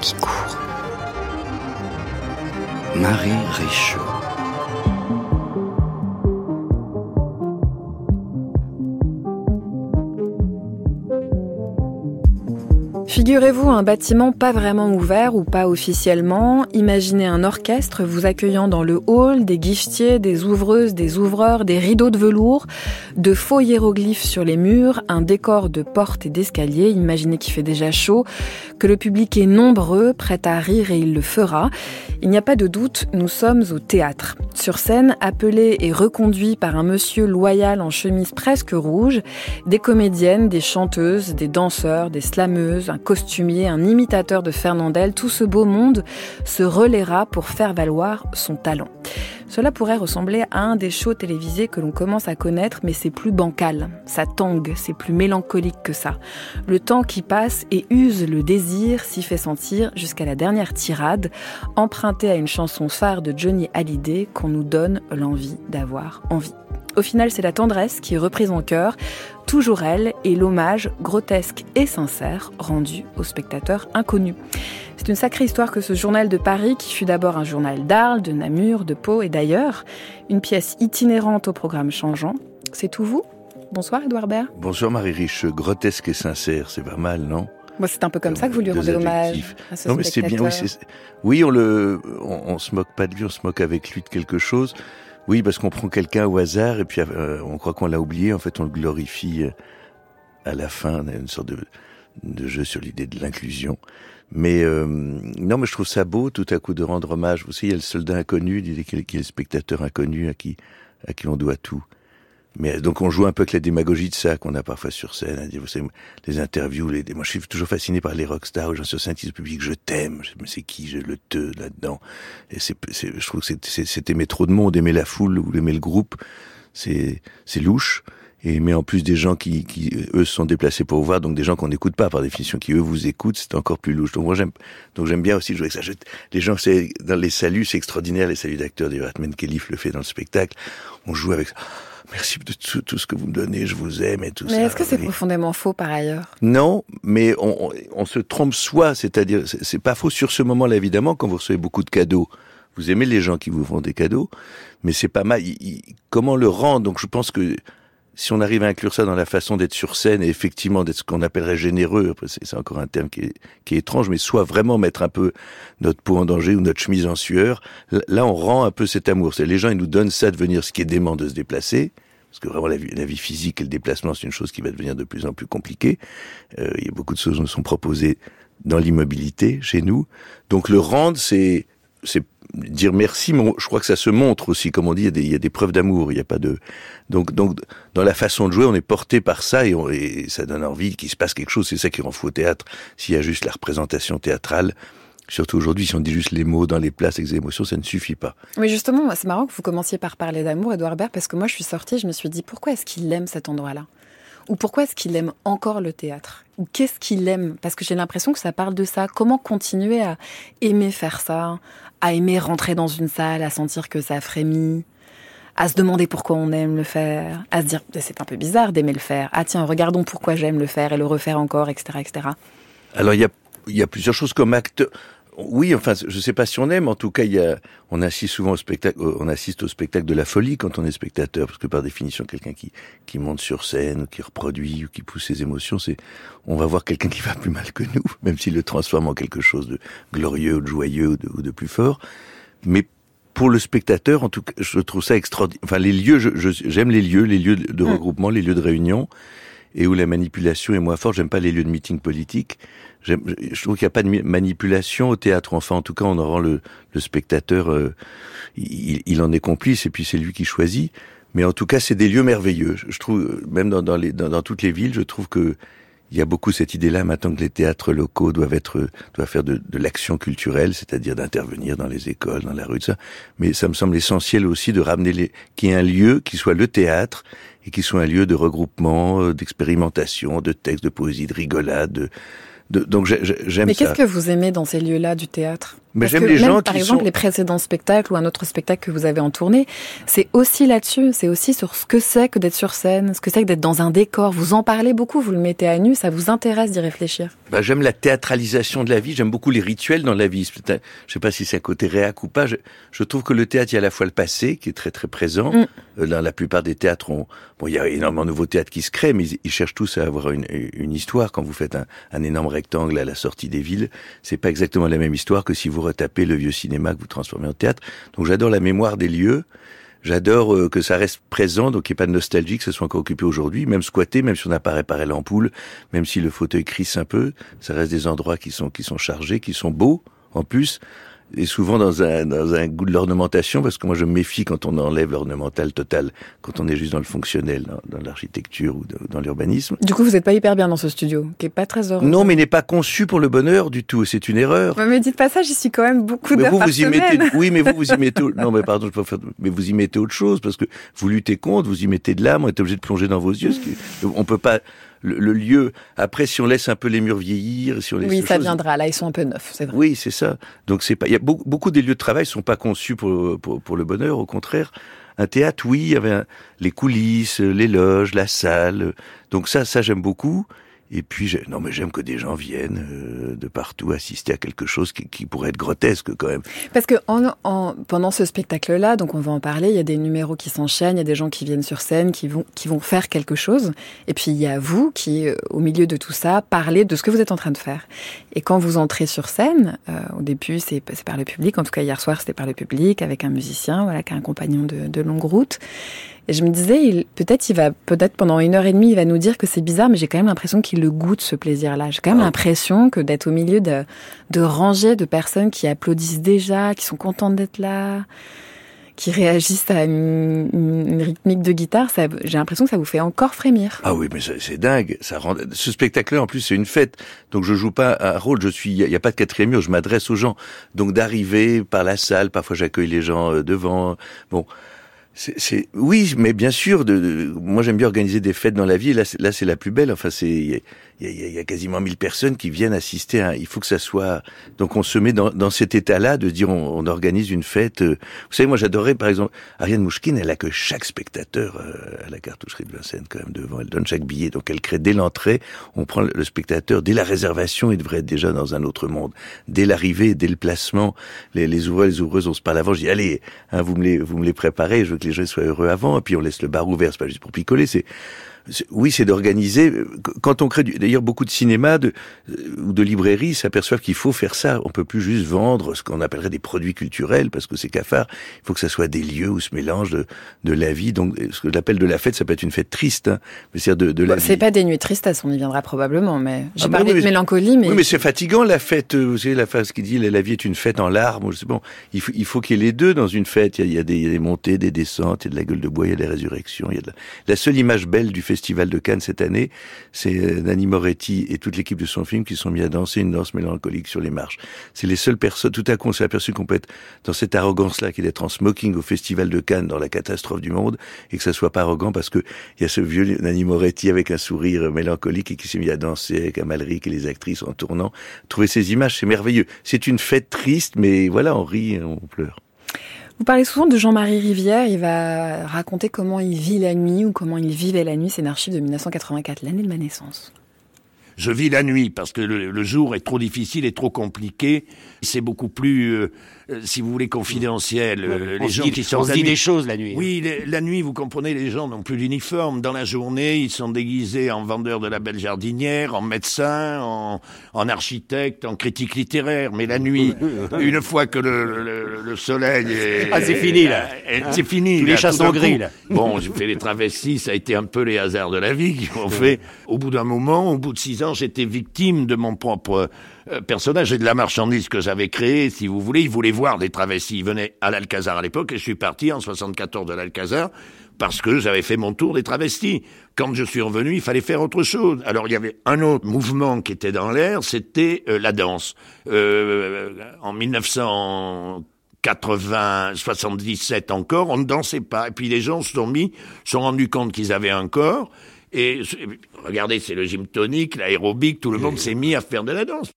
qui court. Marie Richaud. Figurez-vous un bâtiment pas vraiment ouvert ou pas officiellement. Imaginez un orchestre vous accueillant dans le hall, des guichetiers, des ouvreuses, des ouvreurs, des rideaux de velours, de faux hiéroglyphes sur les murs, un décor de portes et d'escaliers. Imaginez qu'il fait déjà chaud, que le public est nombreux, prêt à rire et il le fera. Il n'y a pas de doute, nous sommes au théâtre. Sur scène, appelé et reconduit par un monsieur loyal en chemise presque rouge, des comédiennes, des chanteuses, des danseurs, des slameuses, costumier, un imitateur de Fernandel, tout ce beau monde se relaiera pour faire valoir son talent. Cela pourrait ressembler à un des shows télévisés que l'on commence à connaître, mais c'est plus bancal. Ça tangue, c'est plus mélancolique que ça. Le temps qui passe et use le désir s'y fait sentir jusqu'à la dernière tirade, empruntée à une chanson phare de Johnny Hallyday qu'on nous donne l'envie d'avoir envie. Au final, c'est la tendresse qui est reprise en chœur, toujours elle, et l'hommage grotesque et sincère rendu au spectateur inconnu. C'est une sacrée histoire que ce journal de Paris, qui fut d'abord un journal d'Arles, de Namur, de Pau et d'ailleurs, une pièce itinérante au programme changeant. C'est tout vous? Bonsoir Edouard Baird. Bonsoir Marie Riche, grotesque et sincère, c'est pas mal, non? Moi, c'est un peu comme ça que vous lui rendez hommage. À ce non, mais c'est bien. Oui, oui, on le, on, on, se moque pas de lui, on se moque avec lui de quelque chose. Oui, parce qu'on prend quelqu'un au hasard et puis euh, on croit qu'on l'a oublié. En fait, on le glorifie euh, à la fin. une sorte de, de jeu sur l'idée de l'inclusion. Mais euh, non, mais je trouve ça beau tout à coup de rendre hommage. Vous savez, il y a le soldat inconnu, qui est le spectateur inconnu à qui à qui on doit tout. Mais donc on joue un peu avec la démagogie de ça qu'on a parfois sur scène. Hein, vous savez, les interviews, les, moi je suis toujours fasciné par les rockstars, aux gens sur scène qui public je t'aime, mais c'est qui, je le te là-dedans. Et c'est, je trouve que c'est aimer trop de monde, aimer la foule ou aimer le groupe, c'est c'est louche. Et mais en plus des gens qui, qui eux se sont déplacés pour voir, donc des gens qu'on n'écoute pas par définition, qui eux vous écoutent, c'est encore plus louche. Donc moi j'aime, donc j'aime bien aussi jouer avec ça. les gens, c'est dans les saluts, c'est extraordinaire les saluts d'acteurs. D'ailleurs, Atman Kelly le fait dans le spectacle. On joue avec ça merci de tout, ce que vous me donnez, je vous aime et tout ça. Mais est-ce que c'est profondément faux par ailleurs? Non, mais on, on, se trompe soi, c'est-à-dire, c'est pas faux sur ce moment-là évidemment, quand vous recevez beaucoup de cadeaux. Vous aimez les gens qui vous font des cadeaux, mais c'est pas mal. comment le rendre? Donc je pense que si on arrive à inclure ça dans la façon d'être sur scène et effectivement d'être ce qu'on appellerait généreux, c'est encore un terme qui est, qui est, étrange, mais soit vraiment mettre un peu notre peau en danger ou notre chemise en sueur, là on rend un peu cet amour. Les gens ils nous donnent ça de venir, ce qui est dément de se déplacer, parce que vraiment la vie, la vie physique et le déplacement c'est une chose qui va devenir de plus en plus compliquée. Euh, il y a beaucoup de choses qui nous sont proposées dans l'immobilité chez nous. Donc le rendre c'est c'est dire merci, mais je crois que ça se montre aussi, comme on dit, il y a des, preuves d'amour, il n'y a pas de... Donc, donc, dans la façon de jouer, on est porté par ça et, et ça donne envie qu'il se passe quelque chose, c'est ça qui rend fou au théâtre. S'il y a juste la représentation théâtrale, surtout aujourd'hui, si on dit juste les mots dans les places avec des émotions, ça ne suffit pas. Oui, justement, c'est marrant que vous commenciez par parler d'amour, Edouard Baird, parce que moi, je suis sortie, je me suis dit, pourquoi est-ce qu'il aime cet endroit-là? Ou pourquoi est-ce qu'il aime encore le théâtre? Ou qu'est-ce qu'il aime? Parce que j'ai l'impression que ça parle de ça. Comment continuer à aimer faire ça? À aimer rentrer dans une salle, à sentir que ça frémit, à se demander pourquoi on aime le faire, à se dire c'est un peu bizarre d'aimer le faire. Ah tiens, regardons pourquoi j'aime le faire et le refaire encore, etc., etc. Alors il y a, y a plusieurs choses comme acte oui, enfin, je ne sais pas si on aime. En tout cas, il y a, on assiste souvent au spectacle, euh, on assiste au spectacle de la folie quand on est spectateur, parce que par définition, quelqu'un qui qui monte sur scène, ou qui reproduit, ou qui pousse ses émotions, c'est, on va voir quelqu'un qui va plus mal que nous, même s'il le transforme en quelque chose de glorieux, ou de joyeux, ou de, plus fort. Mais pour le spectateur, en tout cas, je trouve ça extraordinaire. Enfin, les lieux, j'aime les lieux, les lieux de mm. regroupement, les lieux de réunion, et où la manipulation est moins forte. J'aime pas les lieux de meeting politique je trouve qu'il n'y a pas de manipulation au théâtre. Enfin, en tout cas, on en rend le, le spectateur, euh, il, il, en est complice et puis c'est lui qui choisit. Mais en tout cas, c'est des lieux merveilleux. Je trouve, même dans, dans, les, dans toutes les villes, je trouve que il y a beaucoup cette idée-là maintenant que les théâtres locaux doivent être, doivent faire de, de l'action culturelle, c'est-à-dire d'intervenir dans les écoles, dans la rue, tout ça. Mais ça me semble essentiel aussi de ramener les, qu'il y ait un lieu qui soit le théâtre et qui soit un lieu de regroupement, euh, d'expérimentation, de textes, de poésie, de rigolade, de, donc j'aime ça. Mais qu'est-ce que vous aimez dans ces lieux-là du théâtre? Mais j'aime les gens par qui exemple, sont... les précédents spectacles ou un autre spectacle que vous avez en tournée, c'est aussi là-dessus. C'est aussi sur ce que c'est que d'être sur scène, ce que c'est que d'être dans un décor. Vous en parlez beaucoup, vous le mettez à nu, ça vous intéresse d'y réfléchir. Bah, j'aime la théâtralisation de la vie, j'aime beaucoup les rituels dans la vie. Je sais pas si c'est à côté réac ou pas. Je, je, trouve que le théâtre, il y a à la fois le passé qui est très très présent. Mm. Euh, dans la plupart des théâtres, on... bon, il y a énormément de nouveaux théâtres qui se créent, mais ils, ils cherchent tous à avoir une, une histoire. Quand vous faites un, un, énorme rectangle à la sortie des villes, c'est pas exactement la même histoire que si vous retapez le vieux cinéma que vous transformez en théâtre. Donc j'adore la mémoire des lieux. J'adore euh, que ça reste présent, donc il n'y ait pas de nostalgie, que ce soit encore occupé aujourd'hui, même squatté, même si on n'a pas réparé l'ampoule, même si le fauteuil crisse un peu, ça reste des endroits qui sont qui sont chargés, qui sont beaux en plus et souvent dans un, dans un goût de l'ornementation, parce que moi je me méfie quand on enlève l'ornemental total, quand on est juste dans le fonctionnel, dans, dans l'architecture ou de, dans l'urbanisme. Du coup, vous n'êtes pas hyper bien dans ce studio, qui est pas très heureux. Non, mais n'est pas conçu pour le bonheur du tout, c'est une erreur. Mais, mais dites pas ça, j'y suis quand même beaucoup mais vous, vous y mettez, oui, mais vous, vous y mettez, non, mais pardon, je peux faire, mais vous y mettez autre chose, parce que vous luttez contre, vous y mettez de l'âme, on est obligé de plonger dans vos yeux, ce qui, on peut pas, le, le, lieu. Après, si on laisse un peu les murs vieillir, si on laisse oui, ça viendra. Là, ils sont un peu neufs, c'est vrai. Oui, c'est ça. Donc c'est pas. Il y a beaucoup, beaucoup des lieux de travail sont pas conçus pour, pour, pour le bonheur. Au contraire, un théâtre, oui, il y avait un, les coulisses, les loges, la salle. Donc ça, ça j'aime beaucoup. Et puis, non, mais j'aime que des gens viennent euh, de partout assister à quelque chose qui, qui, pourrait être grotesque quand même. Parce que en, en, pendant ce spectacle-là, donc on va en parler, il y a des numéros qui s'enchaînent, il y a des gens qui viennent sur scène, qui vont, qui vont faire quelque chose. Et puis il y a vous qui, euh, au milieu de tout ça, parlez de ce que vous êtes en train de faire. Et quand vous entrez sur scène, euh, au début c'est par le public, en tout cas hier soir c'était par le public, avec un musicien, voilà, qui est un compagnon de, de longue route. Et je me disais, peut-être il va, peut-être pendant une heure et demie, il va nous dire que c'est bizarre, mais j'ai quand même l'impression qu'il le goûte ce plaisir-là. J'ai quand même ah. l'impression que d'être au milieu de, de rangées de personnes qui applaudissent déjà, qui sont contentes d'être là, qui réagissent à une, une rythmique de guitare, j'ai l'impression que ça vous fait encore frémir. Ah oui, mais c'est dingue. Ça rend... Ce spectacle-là, en plus, c'est une fête. Donc je joue pas un rôle. Je suis. Il n'y a pas de quatrième mur. Je m'adresse aux gens. Donc d'arriver par la salle. Parfois, j'accueille les gens euh, devant. Bon. C'est, oui, mais bien sûr. De, de moi, j'aime bien organiser des fêtes dans la. Et là, là, c'est la plus belle. Enfin, c'est il y a, y a, quasiment 1000 personnes qui viennent assister. À, il faut que ça soit. Donc, on se met dans, dans cet état-là de dire on, on, organise une fête. Vous savez, moi, j'adorais, par exemple, Ariane Mouchkine. Elle a que chaque spectateur euh, à la cartoucherie de Vincennes quand même devant. Elle donne chaque billet. Donc, elle crée dès l'entrée. On prend le spectateur dès la réservation. Il devrait être déjà dans un autre monde. Dès l'arrivée, dès le placement, les, les ouvreurs, les ouvreuses, on se parle avant. Je dis allez, hein, vous me les, vous me les préparez. Gens soient heureux avant, et puis on laisse le bar ouvert, c'est pas juste pour picoler, c'est oui, c'est d'organiser. Quand on crée, d'ailleurs, beaucoup de cinéma de, ou de librairies s'aperçoivent qu'il faut faire ça. On peut plus juste vendre ce qu'on appellerait des produits culturels parce que c'est cafard. Il faut que ça soit des lieux où se mélange de, de la vie. Donc, ce que j'appelle de la fête, ça peut être une fête triste. Hein, mais c'est de, de la C'est pas des nuits tristes, on y viendra probablement. Mais j'ai ah, parlé oui, de mélancolie, mais oui, mais c'est fatigant la fête. Vous savez la phrase qui dit la vie est une fête en larmes. Bon. Il faut, il faut qu'il y ait les deux dans une fête. Il y, a, il y a, des, montées, des descentes, il y a de la gueule de bois, il y a des résurrections. Il y a de la... la seule image belle du festival de Cannes cette année, c'est Nanni Moretti et toute l'équipe de son film qui sont mis à danser une danse mélancolique sur les marches. C'est les seules personnes, tout à coup on s'est aperçu qu'on peut être dans cette arrogance-là qui est d'être en smoking au festival de Cannes dans la catastrophe du monde et que ça soit pas arrogant parce que il y a ce vieux Nanni Moretti avec un sourire mélancolique et qui s'est mis à danser avec Amalric et les actrices en tournant. Trouver ces images, c'est merveilleux. C'est une fête triste, mais voilà, on rit, on pleure. Vous parlez souvent de Jean-Marie Rivière, il va raconter comment il vit la nuit ou comment il vivait la nuit, c'est une archive de 1984, l'année de ma naissance. Je vis la nuit parce que le, jour est trop difficile et trop compliqué. C'est beaucoup plus, euh, si vous voulez, confidentiel. Euh, les gens dit, qui sont on se dit nuit- des choses la nuit. Oui, les- la nuit, vous comprenez, les gens n'ont plus d'uniforme. Dans la journée, ils sont déguisés en vendeurs de la belle jardinière, en médecin, en, en architecte, en critique littéraire. Mais la nuit, une fois que le, le- le soleil est... Ah, c'est fini, là. est- C'est fini. Tous les tout d'un gris, là. Bon, j'ai fait les travestis, ça a été un peu les hasards de la vie qui m'ont fait. Au bout d'un moment, au bout de six ans, j'étais victime de mon propre euh, personnage et de la marchandise que j'avais créée, si vous voulez. Ils voulaient voir des travestis. Ils venaient à l'Alcazar à l'époque et je suis parti en 74 de l'Alcazar parce que j'avais fait mon tour des travestis. Quand je suis revenu, il fallait faire autre chose. Alors il y avait un autre mouvement qui était dans l'air, c'était euh, la danse. Euh, en 1900 80, 77 encore, on ne dansait pas. Et puis les gens se sont mis, se sont rendus compte qu'ils avaient un corps. Et regardez, c'est le gym tonique, l'aérobic, tout le monde s'est mis à faire de la danse.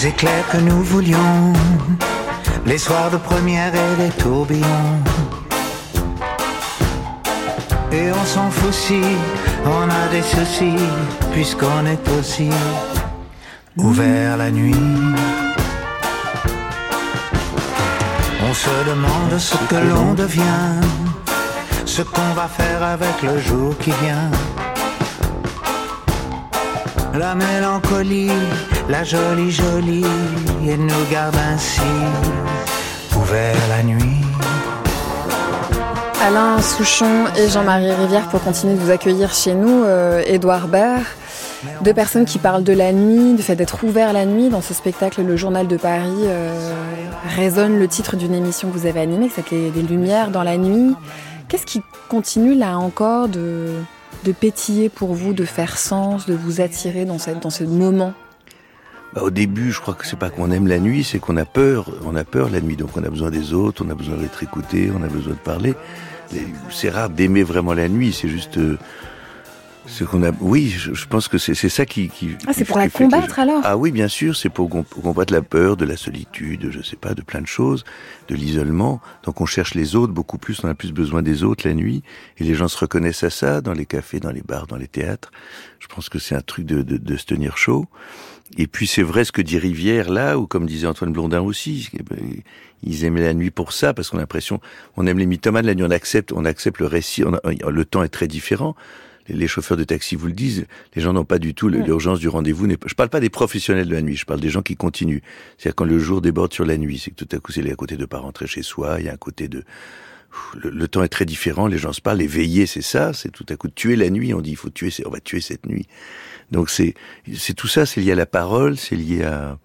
Les éclairs que nous voulions, les soirs de première et les tourbillons. Et on s'en fout si on a des soucis, puisqu'on est aussi ouvert la nuit. On se demande ce que l'on devient, ce qu'on va faire avec le jour qui vient. La mélancolie, la jolie jolie, et nous garde ainsi ouvert la nuit. Alain Souchon et Jean-Marie Rivière pour continuer de vous accueillir chez nous, euh, Édouard Baird. Deux personnes qui parlent de la nuit, du fait d'être ouvert la nuit. Dans ce spectacle, le Journal de Paris euh, résonne le titre d'une émission que vous avez animée, qui s'appelait Des Lumières dans la nuit. Qu'est-ce qui continue là encore de, de pétiller pour vous, de faire sens, de vous attirer dans ce moment bah, au début, je crois que c'est pas qu'on aime la nuit, c'est qu'on a peur. On a peur la nuit, donc on a besoin des autres, on a besoin d'être écouté, on a besoin de parler. C'est rare d'aimer vraiment la nuit, c'est juste euh, ce qu'on a. Oui, je, pense que c'est ça qui. qui ah, c'est pour la combattre alors? Ah oui, bien sûr, c'est pour combattre la peur, de la solitude, je sais pas, de plein de choses, de l'isolement. Donc on cherche les autres beaucoup plus, on a plus besoin des autres la nuit, et les gens se reconnaissent à ça dans les cafés, dans les bars, dans les théâtres. Je pense que c'est un truc de, de, de se tenir chaud. Et puis c'est vrai ce que dit Rivière là, ou comme disait Antoine Blondin aussi, ils aimaient la nuit pour ça, parce qu'on a l'impression, on aime les mythomanes, la nuit on accepte, on accepte le récit, le temps est très différent. Les, chauffeurs de taxi vous le disent, les gens n'ont pas du tout l'urgence du rendez-vous. Je parle pas des professionnels de la nuit, je parle des gens qui continuent. C'est-à-dire quand le jour déborde sur la nuit, c'est que tout à coup c'est à côté de pas rentrer chez soi, il y a un côté de le, temps est très différent, les gens se parlent, éveiller, c'est ça, c'est tout à coup tuer la nuit, on dit il faut tuer, on va tuer cette nuit. Donc c'est c'est tout ça, c'est lié à la parole, c'est lié à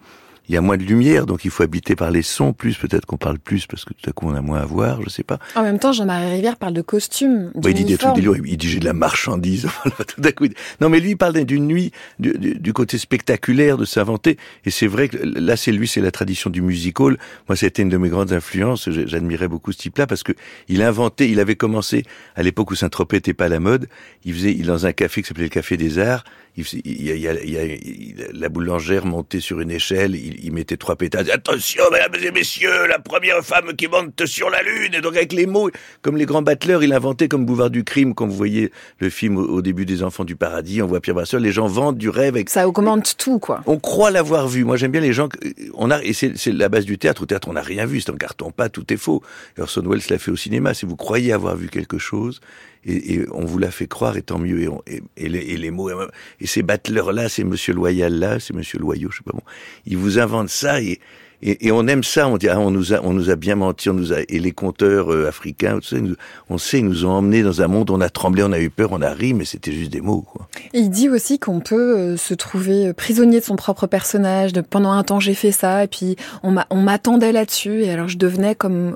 il y a moins de lumière, donc il faut habiter par les sons plus. Peut-être qu'on parle plus parce que tout à coup on a moins à voir, je sais pas. En même temps, Jean-Marie Rivière parle de costumes. il dit des trucs Il dit j'ai de la marchandise. tout à coup, non, mais lui il parle d'une nuit, du, du, côté spectaculaire de s'inventer. Et c'est vrai que là, c'est lui, c'est la tradition du music hall. Moi, c'était une de mes grandes influences. J'admirais beaucoup ce type-là parce que il inventait. Il avait commencé à l'époque où Saint-Tropez était pas à la mode. Il faisait, il dans un café qui s'appelait le Café des Arts il, y a, il, y a, la boulangère montait sur une échelle, il, mettait trois pétales. Attention, mesdames et messieurs, la première femme qui monte sur la lune. Et donc avec les mots, comme les grands battleurs, il inventait comme boulevard du crime. Quand vous voyez le film au, début des Enfants du paradis, on voit Pierre Brasseur, les gens vendent du rêve. Avec... Ça augmente tout, quoi. On croit l'avoir vu. Moi, j'aime bien les gens. On a et c'est la base du théâtre. Au théâtre, on n'a rien vu. C'est un carton pas, tout est faux. Orson Welles l'a fait au cinéma. Si vous croyez avoir vu quelque chose, et, on vous l'a fait croire, et tant mieux. Et, les, mots, et ces battleurs-là, c'est Monsieur Loyal là, c'est Monsieur Loyau, je sais pas bon. Ils vous inventent ça et, on aime ça. On dit ah, on nous a, on nous a bien menti, on nous a et les conteurs euh, africains, on sait, ils nous ont emmenés dans un monde, on a tremblé, on a eu peur, on a ri, mais c'était juste des mots. Il dit aussi qu'on peut euh, se trouver prisonnier de son propre personnage. De, pendant un temps, j'ai fait ça, et puis on m'attendait là-dessus, et alors je devenais comme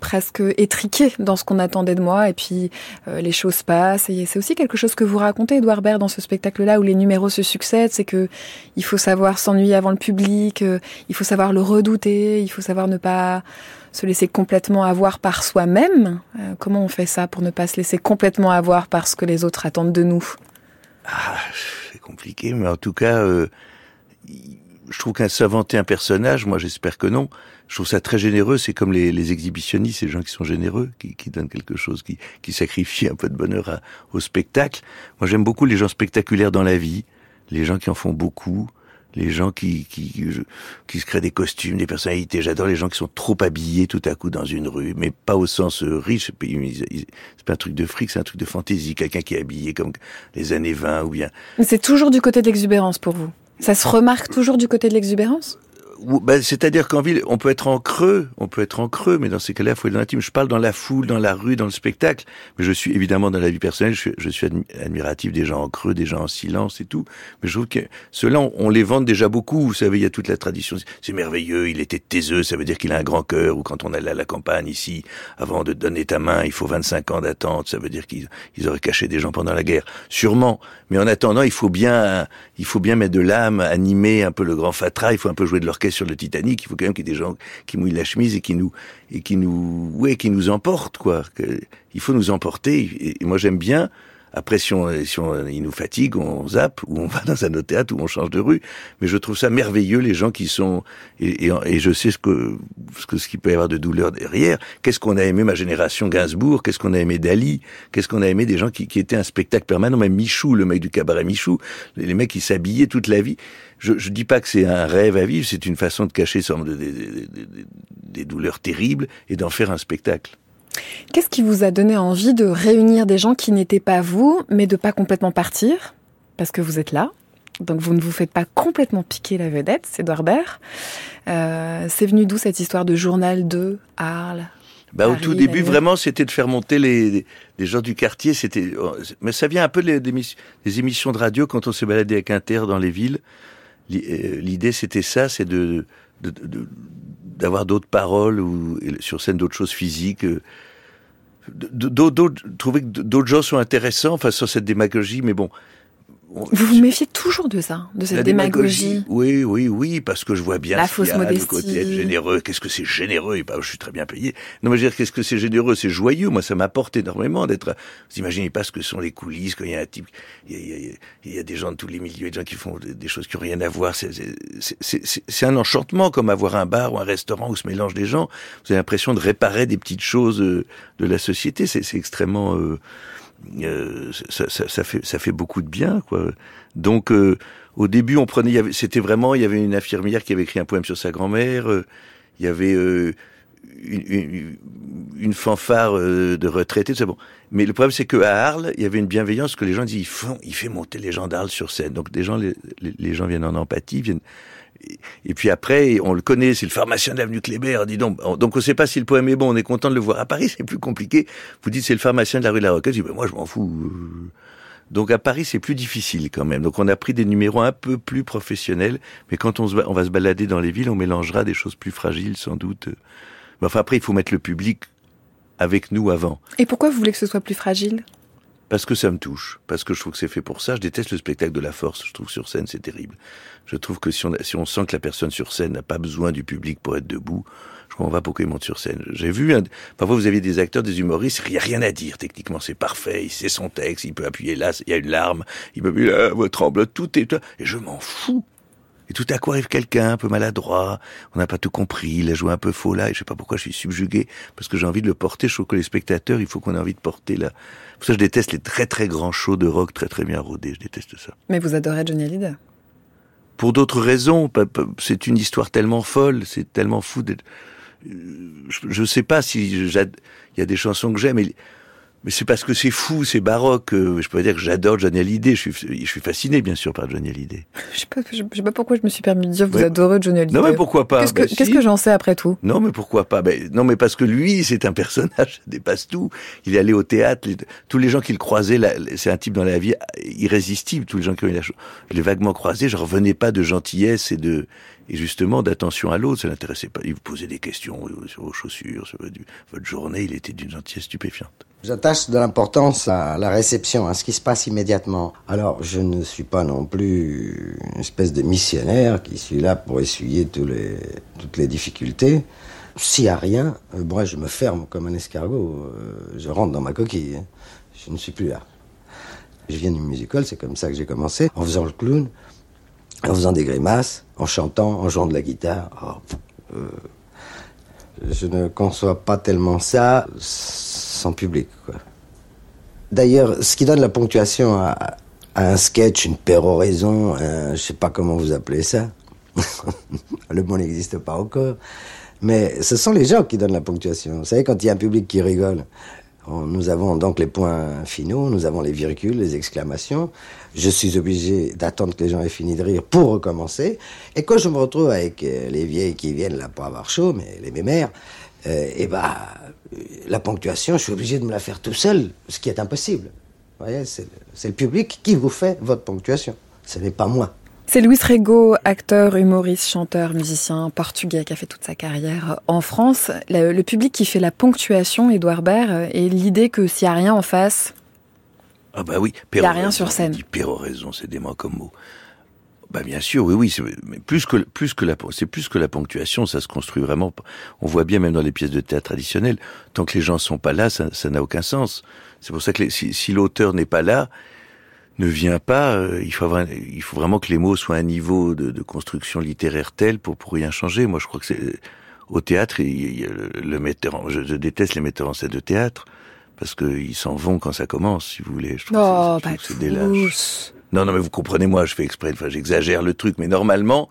presque étriqué dans ce qu'on attendait de moi. Et puis euh, les choses passent. Et c'est aussi quelque chose que vous racontez Edouard Baird dans ce spectacle là où les numéros se succèdent. C'est que il faut savoir s'ennuyer avant le public euh, il faut savoir le redouter il faut savoir ne pas se laisser complètement avoir par soi-même. Euh, comment on fait ça pour ne pas se laisser complètement avoir par ce que les autres attendent de nous? Ah, c'est compliqué mais en tout cas je trouve qu'un s'inventer un personnage moi j'espère que non je trouve ça très généreux. C'est comme les, les, exhibitionnistes, ces gens qui sont généreux, qui, qui donnent quelque chose, qui, qui sacrifient un peu de bonheur au spectacle. Moi, j'aime beaucoup les gens spectaculaires dans la vie, les gens qui en font beaucoup, les gens qui, qui, qui se créent des costumes, des personnalités. J'adore les gens qui sont trop habillés tout à coup dans une rue, mais pas au sens euh, riche. C'est pas un truc de fric, c'est un truc de fantaisie. Quelqu'un qui est habillé comme les années 20 ou bien. Mais c'est toujours du côté de l'exubérance pour vous? Ça se remarque toujours du côté de l'exubérance? Bah, c'est-à-dire qu'en ville, on peut être en creux, on peut être en creux, mais dans ces cas-là, il faut être dans l'intime. Je parle dans la foule, dans la rue, dans le spectacle, mais je suis évidemment dans la vie personnelle, je suis, admiratif des gens en creux, des gens en silence et tout. Mais je trouve que ceux-là, on, les vend déjà beaucoup. Vous savez, il y a toute la tradition. C'est merveilleux, il était taiseux, ça veut dire qu'il a un grand cœur. Ou quand on allait à la campagne ici, avant de donner ta main, il faut 25 ans d'attente. Ça veut dire qu'ils auraient caché des gens pendant la guerre. Sûrement. Mais en attendant, il faut bien, il faut bien mettre de l'âme, animer un peu le grand fatras. Il faut un peu jouer de l'orchestre sur le Titanic, il faut quand même qu'il y ait des gens qui mouillent la chemise et qui nous et qui nous ouais qui nous emportent quoi. il faut nous emporter. Et moi j'aime bien Après, si on, si on, il nous fatigue, on zappe, ou on va dans un autre théâtre, ou on change de rue. Mais je trouve ça merveilleux, les gens qui sont, et, et, et je sais ce que, ce que, ce qu'il peut y avoir de douleur derrière. Qu'est-ce qu'on a aimé ma génération Gainsbourg? Qu'est-ce qu'on a aimé Dali? Qu'est-ce qu'on a aimé des gens qui, qui étaient un spectacle permanent? Même Michou, le mec du cabaret Michou. Les mecs qui s'habillaient toute la vie. Je, je dis pas que c'est un rêve à vivre, c'est une façon de cacher des, des, des, des douleurs terribles et d'en faire un spectacle. Qu'est-ce qui vous a donné envie de réunir des gens qui n'étaient pas vous, mais de pas complètement partir? Parce que vous êtes là, donc vous ne vous faites pas complètement piquer la vedette, c'est Baird. Euh, c'est venu d'où cette histoire de journal de Arles bah, au tout début, vraiment, c'était de faire monter les, les gens du quartier. C'était, mais ça vient un peu des, des émissions de radio quand on s'est baladé avec Inter dans les villes. euh, L'idée, c'était ça, c'est de, d'avoir d'autres paroles ou sur scène d'autres choses physiques. euh, D'autres, trouver que d'autres gens sont intéressants, enfin, sur cette démagogie, mais bon, vous vous méfiez toujours de ça, de cette la démagogie. démagogie. Oui, oui, oui, parce que je vois bien La y fausse a, modestie. le côté être généreux. Qu'est-ce que c'est généreux? Et ben, je suis très bien payé. Non, mais je veux dire, qu'est-ce que c'est généreux? C'est joyeux. Moi, ça m'apporte énormément d'être. Vous imaginez pas ce que sont les coulisses quand il y a un type. Il y a, il y a- il y a des gens de tous les milieux, des gens qui font des, choses qui ont rien à voir. C'est- c'est- C'est c'est- c'est un enchantement, comme avoir un bar ou un restaurant où se mélangent des gens. Vous avez l'impression de réparer des petites choses euh, de la société. C'est c'est extrêmement. euh, euh, ça, ça, ça fait ça fait beaucoup de bien quoi. Donc euh, au début on prenait c'était vraiment il y avait une infirmière qui avait écrit un poème sur sa grand-mère, euh, il y avait euh, une, une, une fanfare euh, de retraités, ça bon. Mais le problème c'est que à Arles, il y avait une bienveillance que les gens disaient il font il fait monter les gens d'Arles sur scène. Donc des gens les, les gens viennent en empathie, viennent et- puis après, on le connaît, c'est le pharmacien de l'avenue Kléber, dis donc. Donc on sait pas si le poème est bon, on est content de le voir. À Paris, c'est plus compliqué. Vous dites c'est le pharmacien de la rue de la Roquette, je dis ben, moi je m'en fous. Donc à Paris, c'est plus difficile quand même. Donc on a pris des numéros un peu plus professionnels, mais quand on, on va se balader dans les villes, on mélangera des choses plus fragiles sans doute. Mais enfin après, il faut mettre le public avec nous avant. Et pourquoi vous voulez que ce soit plus fragile? Parce que ça me touche, parce que je trouve que c'est fait pour ça. Je déteste le spectacle de la force. Je trouve que sur scène c'est terrible. Je trouve que si on, si on sent que la personne sur scène n'a pas besoin du public pour être debout, je comprends pas pourquoi il monte sur scène. J'ai vu, un- parfois vous avez des acteurs, des humoristes, il n'y a rien à dire. Techniquement c'est parfait, il sait son texte, il peut appuyer là, il y a une larme, il peut appuyer là, la voix tremble, tout est... Et je m'en fous. Et tout à coup arrive quelqu'un un peu maladroit, on n'a pas tout compris, il a joué un peu faux là, et je sais pas pourquoi je suis subjugué, parce que j'ai envie de le porter, je trouve que les spectateurs, il faut qu'on ait envie de porter là. Pour ça je déteste les très très grands shows de rock très très bien rodés, je déteste ça. Mais vous adorez Johnny Hallyday? Pour d'autres raisons, c'est une histoire tellement folle, c'est tellement fou d'être... Euh, Je, je sais pas si il y a des chansons que j'aime, mais, mais c'est parce que c'est fou, c'est baroque. euh, Je peux dire que j'adore Johnny Hallyday. Je suis, je suis fasciné, bien sûr, par Johnny Hallyday. Je sais pas, je sais pas pourquoi je me suis permis de dire vous Ouais. adorez Johnny Hallyday. Non, mais pourquoi pas? Qu'est-ce que, Bah, qu'est-ce si. que j'en sais après tout? Non, mais pourquoi pas? Ben, Non, mais parce que lui, c'est un personnage, ça dépasse tout. Il est allé au théâtre. les- tous les gens qu'il croisait, c'est un type dans la vie irrésistible. Tous les gens qui ont eu la chance. Je l'ai vaguement croisé. Je revenais pas de gentillesse et de et justement d'attention à l'autre. Ça l'intéressait pas. Il vous posait des questions euh, sur vos chaussures, sur votre, votre journée. Il était d'une gentillesse stupéfiante. J'attache de l'importance à la réception, à ce qui se passe immédiatement. Alors, je ne suis pas non plus une espèce de missionnaire qui suis là pour essuyer tous les, toutes les difficultés. S'il n'y a rien, euh, moi, je me ferme comme un escargot. euh, je rentre dans ma coquille. hein. Je ne suis plus là. Je viens d'une musical, c'est comme ça que j'ai commencé, en faisant le clown, en faisant des grimaces, en chantant, en jouant de la guitare. Oh, euh, je ne conçois pas tellement ça sans public. D'ailleurs, ce qui donne la ponctuation à, un sketch, une péroraison, un, je sais pas comment vous appelez ça, le mot n'existe pas encore, mais ce sont les gens qui donnent la ponctuation. Vous savez, quand il y a un public qui rigole, nous avons donc les points finaux, nous avons les virgules, les exclamations. Je suis obligé d'attendre que les gens aient fini de rire pour recommencer. Et quand je me retrouve avec euh, les vieilles qui viennent là pour avoir chaud, mais les mémères, euh, et bah, euh, la ponctuation, je suis obligé de me la faire tout seul, ce qui est impossible. Voyez, c'est le, le public qui vous fait votre ponctuation. Ce n'est pas moi. C'est Luis Rego, acteur, humoriste, chanteur, musicien portugais qui a fait toute sa carrière en France. Le, le public qui fait la ponctuation, Edouard Baird, et l'idée que s'il n'y a rien en face, Ah bah oui. Y a rien sur scène. Il péroraison, c'est dément comme mot. Bah bien sûr, oui, oui, c'est plus que plus que la c'est plus que la ponctuation, ça se construit vraiment. On voit bien même dans les pièces de théâtre traditionnelles, tant que les gens sont pas là, ça n'a aucun sens. C'est pour ça que si, l'auteur n'est pas là, ne vient pas, euh, il, faut il faut vraiment que les mots soient à un niveau de, de construction littéraire tel pour pour rien changer. Moi, je crois que c'est au théâtre, il, le, metteur, je, je, déteste les metteurs en scène de théâtre parce qu'ils s'en vont quand ça commence, si vous voulez. Je trouve oh, que c'est des lâches. Non, non, mais vous comprenez, moi, je fais exprès, enfin, j'exagère le truc, mais normalement,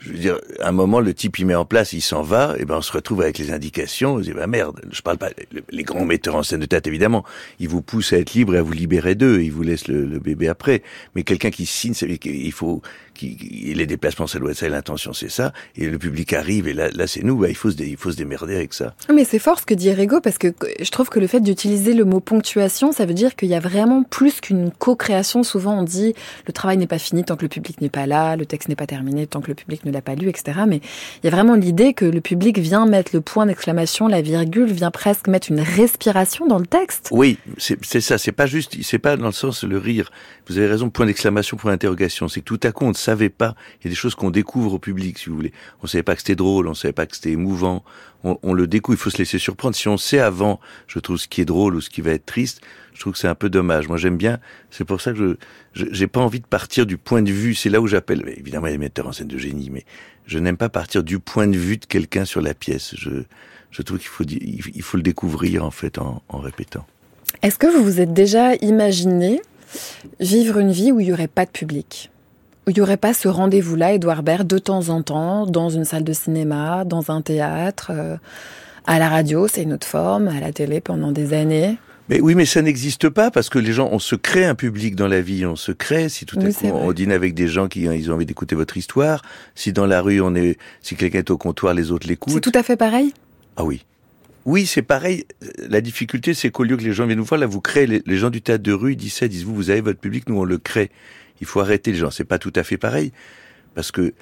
je veux dire, à un moment, le type il met en place, il s'en va, et ben on se retrouve avec les indications. On se dit, bah merde, je parle pas. Les grands metteurs en scène de tête, évidemment, ils vous poussent à être libre et à vous libérer d'eux. Ils vous laissent le, le bébé après. Mais quelqu'un qui signe, il faut, qui, les déplacements, ça doit être ça, l'intention, c'est ça. Et le public arrive, et là, là c'est nous. Bah, il faut se, il faut se démerder avec ça. Mais c'est fort ce que dit Rego, parce que je trouve que le fait d'utiliser le mot ponctuation, ça veut dire qu'il y a vraiment plus qu'une co-création. Souvent, on dit le travail n'est pas fini tant que le public n'est pas là, le texte n'est pas terminé tant que le public ne l'a pas lu, etc. Mais il y a vraiment l'idée que le public vient mettre le point d'exclamation, la virgule, vient presque mettre une respiration dans le texte. Oui, c'est ça. C'est pas juste, c'est pas dans le sens le rire. Vous avez raison, point d'exclamation, point d'interrogation. C'est que tout à coup, on savait pas. Il y a des choses qu'on découvre au public, si vous voulez. On savait pas que c'était drôle, on savait pas que c'était émouvant. On, le découvre, il faut se laisser surprendre. Si on sait avant, je trouve ce qui est drôle ou ce qui va être triste, je trouve que c'est un peu dommage. Moi, j'aime bien. C'est pour ça que je, j'ai pas envie de partir du point de vue. C'est là où j'appelle. Évidemment, il y a des metteurs en scène de génie, mais je n'aime pas partir du point de vue de quelqu'un sur la pièce. Je, trouve qu'il faut, il faut le découvrir en fait en, en répétant. Est-ce que vous vous êtes déjà imaginé vivre une vie où il n'y aurait pas de public? Il n'y aurait pas ce rendez-vous-là, Edouard Baird, de temps en temps, dans une salle de cinéma, dans un théâtre, euh, à la radio, c'est une autre forme, à la télé pendant des années. Mais oui, mais ça n'existe pas parce que les gens, on se crée un public dans la vie, on se crée. Si tout à coup on dîne avec des gens qui ils ont envie d'écouter votre histoire, si dans la rue on est, si quelqu'un est au comptoir, les autres l'écoutent. C'est tout à fait pareil? Ah oui. Oui, c'est pareil. La difficulté, c'est qu'au lieu que les gens viennent nous voir, là, vous créez les, gens du théâtre de rue, ils disent ça, ils disent vous, vous avez votre public, nous on le crée. Il faut arrêter les gens. C'est pas tout à fait pareil. Parce que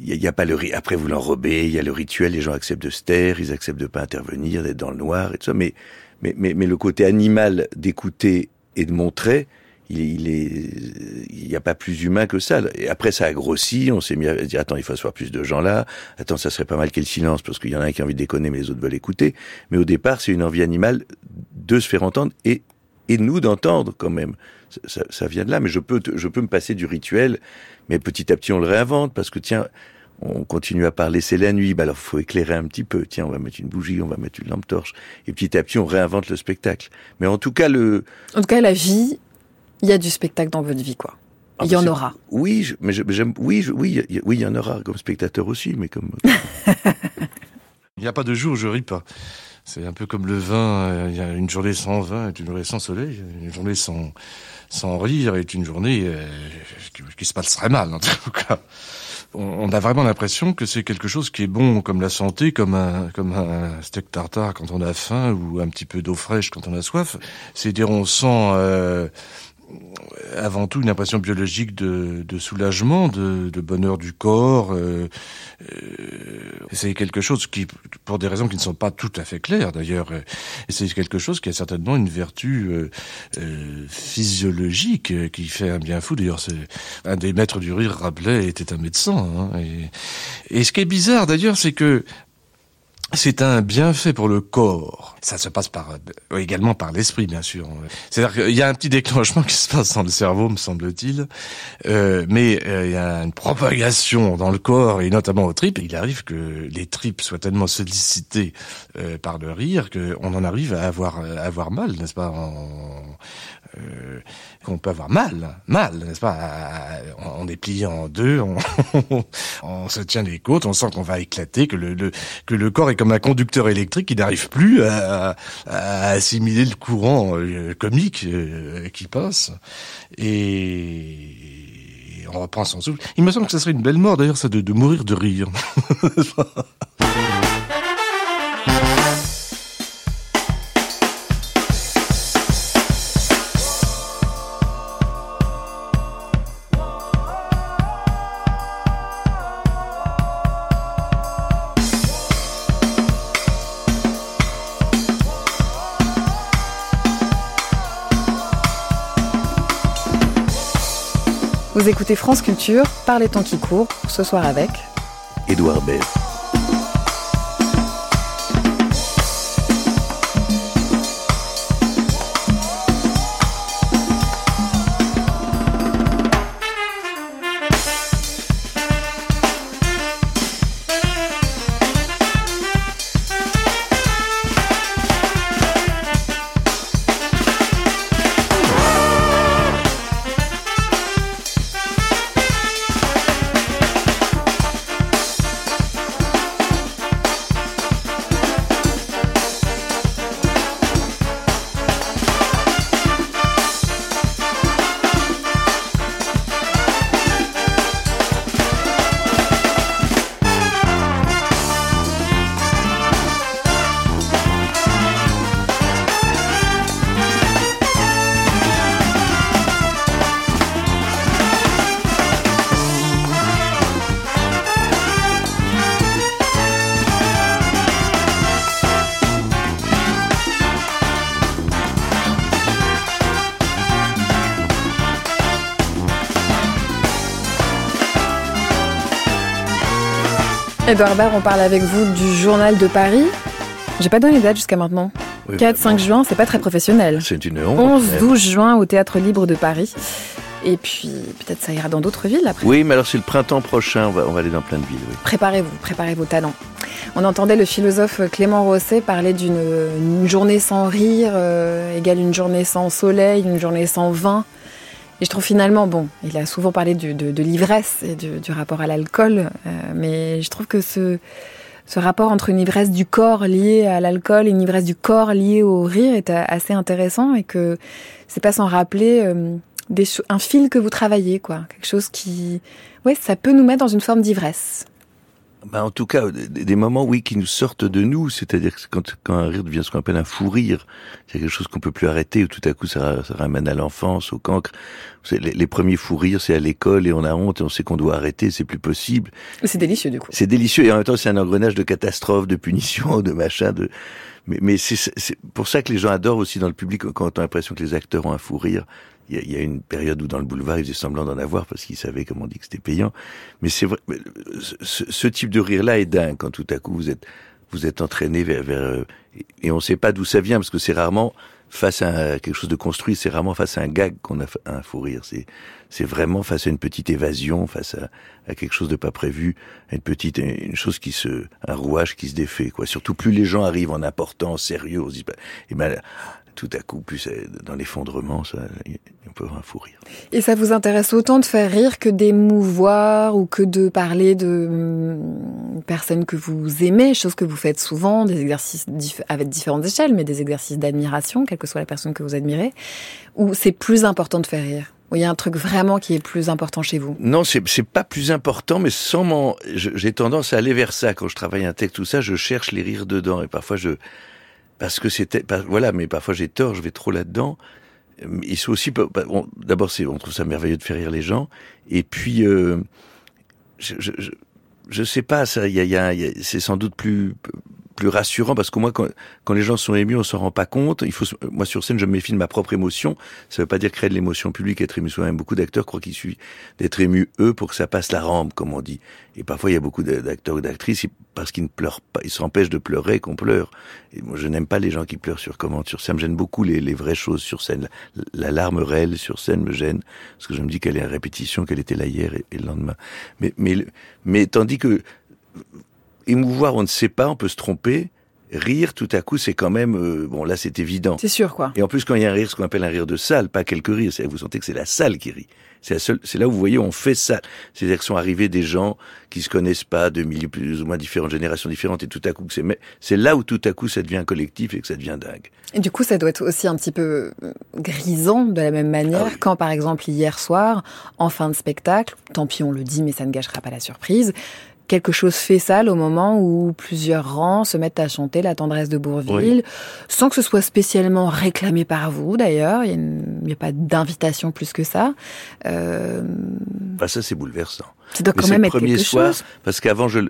il y, a pas le après vous l'enrobez, il y a le rituel, les gens acceptent de se taire, ils acceptent de pas intervenir, d'être dans le noir et tout ça. Mais mais mais, mais le côté animal d'écouter et de montrer, il, il est il n'y a pas plus humain que ça. Et après ça a grossi, on s'est mis à dire attends il faut asseoir plus de gens là, attends ça serait pas mal qu'il silence parce qu'il y en a un qui a envie de déconner mais les autres veulent écouter. Mais au départ c'est une envie animale de se faire entendre et et nous d'entendre quand même. Ça, ça, vient de là, mais je peux, je peux me passer du rituel, mais petit à petit on le réinvente parce que tiens, on continue à parler, c'est la nuit, bah alors faut éclairer un petit peu. Tiens, on va mettre une bougie, on va mettre une lampe torche, et petit à petit on réinvente le spectacle. Mais en tout cas le. En tout cas la vie, il y a du spectacle dans votre vie, quoi. Ah, il y en aura. Oui, mais j'aime. Oui, oui, oui, il y en aura comme spectateur aussi, mais comme. il n'y a pas de jour où je ris pas. C'est un peu comme le vin, euh, il y a une journée sans vin est une journée sans soleil, une journée sans, sans rire est une journée euh, qui, se passe très mal en tout cas. On, a vraiment l'impression que c'est quelque chose qui est bon comme la santé, comme un, comme un steak tartare quand on a faim ou un petit peu d'eau fraîche quand on a soif. C'est-à-dire on sent... Euh, avant tout une impression biologique de, de soulagement, de, de, bonheur du corps. Euh, euh, c'est quelque chose qui, pour des raisons qui ne sont pas tout à fait claires d'ailleurs, euh, c'est quelque chose qui a certainement une vertu euh, euh, physiologique qui fait un bien fou. D'ailleurs, c'est un des maîtres du rire, Rabelais, était un médecin. Hein, et, et ce qui est bizarre d'ailleurs, c'est que c'est un bienfait pour le corps. Ça se passe par euh, également par l'esprit, bien sûr. C'est-à-dire qu'il y a un petit déclenchement qui se passe dans le cerveau, me semble-t-il, euh, mais euh, il y a une propagation dans le corps et notamment aux tripes. Il arrive que les tripes soient tellement sollicitées euh, par le rire qu'on en arrive à avoir à avoir mal, n'est-ce pas euh, qu'on peut avoir mal, mal, n'est-ce pas on, est plié en deux, on, se tient les côtes, on sent qu'on va éclater, que le, que le corps est comme un conducteur électrique qui n'arrive plus à, assimiler le courant euh, comique euh, qui passe. Et on reprend son souffle. Il me semble que ce serait une belle mort d'ailleurs, ça de, de mourir de rire. Écoutez France Culture, par les temps qui courent, ce soir avec Édouard Baird. Edouard on parle avec vous du journal de Paris. J'ai pas donné les dates jusqu'à maintenant. 4-5 juin, c'est pas très professionnel. C'est une honte. 11-12 juin au Théâtre Libre de Paris. Et puis, peut-être ça ira dans d'autres villes après. Oui, mais alors c'est le printemps prochain, on va, on va aller dans plein de villes. Oui. Préparez-vous, préparez vos talents. On entendait le philosophe Clément Rosset parler d'une journée sans rire euh, égale une journée sans soleil, une journée sans vin. Et je trouve finalement, bon, il a souvent parlé de, de, de l'ivresse et du, du, rapport à l'alcool, euh, mais je trouve que ce, ce rapport entre une ivresse du corps liée à l'alcool et une ivresse du corps liée au rire est assez intéressant et que c'est pas sans rappeler euh, des, un fil que vous travaillez, quoi. Quelque chose qui, ouais, ça peut nous mettre dans une forme d'ivresse. Ben en tout cas, des moments, oui, qui nous sortent de nous, c'est-à-dire que quand, quand un rire devient ce qu'on appelle un fou rire, c'est quelque chose qu'on peut plus arrêter, ou tout à coup ça, ça ramène à l'enfance, au cancre. Les, les, premiers fous rires, c'est à l'école et on a honte et on sait qu'on doit arrêter, c'est plus possible. C'est délicieux du coup. C'est délicieux et en même temps c'est un engrenage de catastrophe, de punition, de machin, de. Mais, mais c'est pour ça que les gens adorent aussi dans le public quand on a l'impression que les acteurs ont un fou rire il y, a, une période où dans le boulevard, ils faisaient semblant d'en avoir parce qu'ils savaient, comme on dit, que c'était payant. Mais c'est vrai, ce, ce, type de rire-là est dingue quand tout à coup vous êtes, vous êtes entraîné vers, vers et on ne sait pas d'où ça vient parce que c'est rarement face à quelque chose de construit, c'est rarement face à un gag qu'on a un fou rire. C'est, c'est vraiment face à une petite évasion, face à, à, quelque chose de pas prévu, à une petite, une chose qui se, un rouage qui se défait, quoi. Surtout plus les gens arrivent en important, sérieux, on se dit, et ben, tout à coup, plus dans l'effondrement, ça, on peut avoir un fou rire. Et ça vous intéresse autant de faire rire que d'émouvoir ou que de parler de hum, personnes que vous aimez, chose que vous faites souvent, des exercices avec différentes échelles, mais des exercices d'admiration, quelle que soit la personne que vous admirez, ou c'est plus important de faire rire? Ou il y a un truc vraiment qui est plus important chez vous? Non, c'est c'est pas plus important, mais sans mon, j'ai tendance à aller vers ça. Quand je travaille un texte tout ça, je cherche les rires dedans et parfois je parce que c'était voilà mais parfois j'ai tort je vais trop là-dedans. Il faut aussi d'abord c'est on trouve ça merveilleux de faire rire les gens. Et puis euh, je, je, je, je sais pas ça il y a, y a c'est sans doute plus plus rassurant parce qu'au moins quand, quand les gens sont émus, on s'en rend pas compte. Il faut, moi sur scène, je me méfie de ma propre émotion. Ça veut pas dire créer de l'émotion publique, être ému soi-même. Beaucoup d'acteurs croient qu'il suffit d'être ému eux pour que ça passe la rampe, comme on dit. Et parfois il y a beaucoup d'acteurs ou d'actrices parce qu'ils ne pleurent pas, ils s'empêchent de pleurer qu'on pleure. Et moi je n'aime pas les gens qui pleurent sur commande sur scène. Me gêne beaucoup les, les vraies choses sur scène. La, la, larme réelle sur scène me gêne parce que je me dis qu'elle est en répétition, qu'elle était là hier et, et le lendemain. Mais, mais, mais tandis que émouvoir, on ne sait pas, on peut se tromper. Rire, tout à coup, c'est quand même euh, bon. Là, c'est évident. C'est sûr, quoi. Et en plus, quand il y a un rire, ce qu'on appelle un rire de salle, pas quelques rires, vous sentez que c'est la salle qui rit. C'est c'est là où vous voyez, on fait ça. C'est-à-dire que sont arrivés des gens qui se connaissent pas, de milieux plus ou moins différentes, générations différentes, et tout à coup, c'est, c'est là où tout à coup ça devient collectif et que ça devient dingue. Et du coup, ça doit être aussi un petit peu euh, grisant de la même manière ah oui. quand, par exemple, hier soir, en fin de spectacle, tant pis on le dit, mais ça ne gâchera pas la surprise, quelque chose fait sale au moment où plusieurs rangs se mettent à chanter la tendresse de Bourville, oui. sans que ce soit spécialement réclamé par vous d'ailleurs. Il n'y a, a, pas d'invitation plus que ça. Euh, Bah ça c'est bouleversant. Ça doit Mais quand même le être premier quelque soir, chose. parce qu'avant je,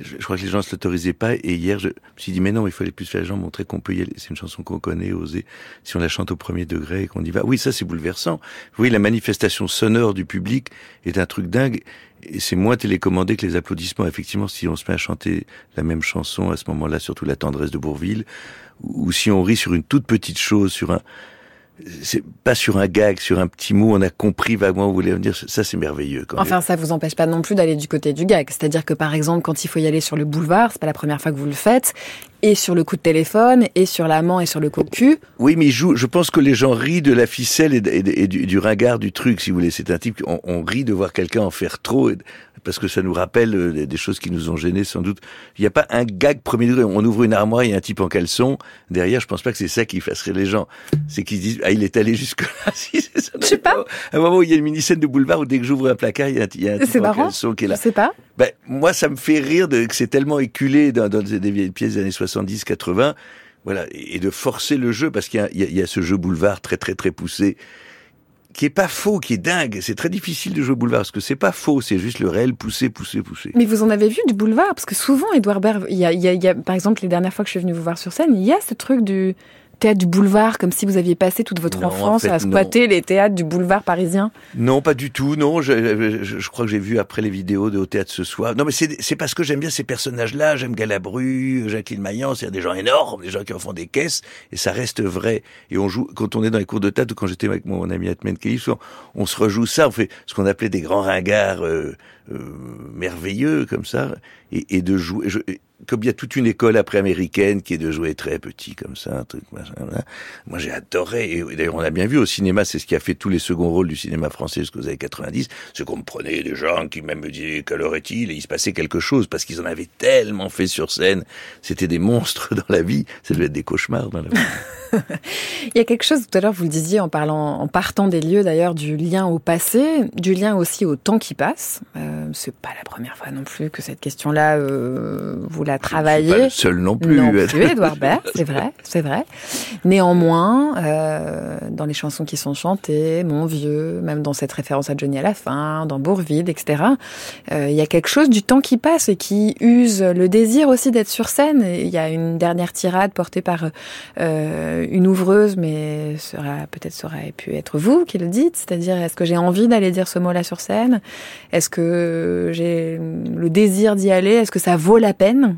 je, je crois que les gens se l'autorisaient pas, et hier je me suis dit mais non, il fallait plus faire les gens montrer qu'on peut y aller. C'est une chanson qu'on connaît, oser. Si on la chante au premier degré et qu'on y va, oui ça c'est bouleversant. Oui, la manifestation sonore du public est un truc dingue. Et c'est moins télécommandé que les applaudissements. Effectivement, si on se met à chanter la même chanson à ce moment-là, surtout la tendresse de Bourville, ou si on rit sur une toute petite chose, sur un, c'est pas sur un gag, sur un petit mot, on a compris vaguement où vous voulez en dire. Ça, c'est merveilleux. Quand Enfin, ça vous empêche pas non plus d'aller du côté du gag. C'est-à-dire que, par exemple, quand il faut y aller sur le boulevard, c'est pas la première fois que vous le faites, et sur le coup de téléphone, et sur l'amant, et sur le cocu. Oui, mais joue. Je pense que les gens rient de la ficelle et, de- et de- et du, du ringard du truc, si vous voulez. C'est un type on, on rit de voir quelqu'un en faire trop, et- parce que ça nous rappelle euh, des- choses qui nous ont gênés, sans doute. Il n'y a pas un gag premier degré. On ouvre une armoire, il y a un type en caleçon. Derrière, je pense pas que c'est ça qui fasse rire les gens. C'est qu'ils se disent, ah, il est allé jusque là. si, ça. Je sais pas. À un moment où il y a une mini-scène de boulevard où dès que j'ouvre un placard, il y a un, il y a un type en marrant. caleçon qui est Je là. sais pas. Ben, moi, ça me fait rire de, que c'est tellement éculé dans, dans des vieilles pièces des années 70, 80. Voilà. Et de forcer le jeu, parce qu'il y a ce jeu boulevard très, très, très poussé, qui est pas faux, qui est dingue. C'est très difficile de jouer boulevard, parce que c'est pas faux, c'est juste le réel poussé, poussé, poussé. Mais vous en avez vu du boulevard? Parce que souvent, Edouard Baird, y a, y y a- par exemple, les dernières fois que je suis venue vous voir sur scène, il y a ce truc du théâtre du boulevard, comme si vous aviez passé toute votre Non, en enfance fait, à squatter les théâtres du boulevard parisien. Non, pas du tout. Non, je, je, je crois que j'ai vu après les vidéos de au théâtre ce soir. Non, mais c'est parce que j'aime bien ces personnages-là. J'aime Galabru, Jacqueline Maillan. C'est des gens énormes, des gens qui en font des caisses, et ça reste vrai. Et on joue quand on est dans les cours de théâtre ou quand j'étais avec mon ami Atmen Kelly, on, on se rejoue ça. On fait ce qu'on appelait des grands ringards euh, euh, merveilleux comme ça, et, et de jouer. Je, comme il y a toute une école après américaine qui est de jouer très petit comme ça, un truc. Moi, j'ai adoré. Et d'ailleurs, on a bien vu au cinéma, c'est ce qui a fait tous les seconds rôles du cinéma français jusqu'aux années 90. C'est qu'on me prenait des gens qui même me disaient quelle heure est-il et il se passait quelque chose parce qu'ils en avaient tellement fait sur scène. C'était des monstres dans la vie. Ça devait être des cauchemars dans la vie. Il y a quelque chose, tout à l'heure, vous le disiez en parlant, en partant des lieux d'ailleurs, du lien au passé, du lien aussi au temps qui passe. Euh, c'est pas la première fois non plus que cette question-là, euh, vous la C'est travaillez. pas le seul non plus. Non plus, Edouard Baird, c'est vrai, c'est vrai. Néanmoins, euh, dans les chansons qui sont chantées, Mon vieux, même dans cette référence à Johnny à la fin, dans Bourvide, etc., euh, il y a quelque chose du temps qui passe et qui use le désir aussi d'être sur scène. Il y a une dernière tirade portée par euh, une ouvreuse, mais sera peut-être ça aurait pu être vous qui le dites, c'est-à-dire est-ce que j'ai envie d'aller dire ce mot-là sur scène? Est-ce que j'ai le désir d'y aller? Est-ce que ça vaut la peine?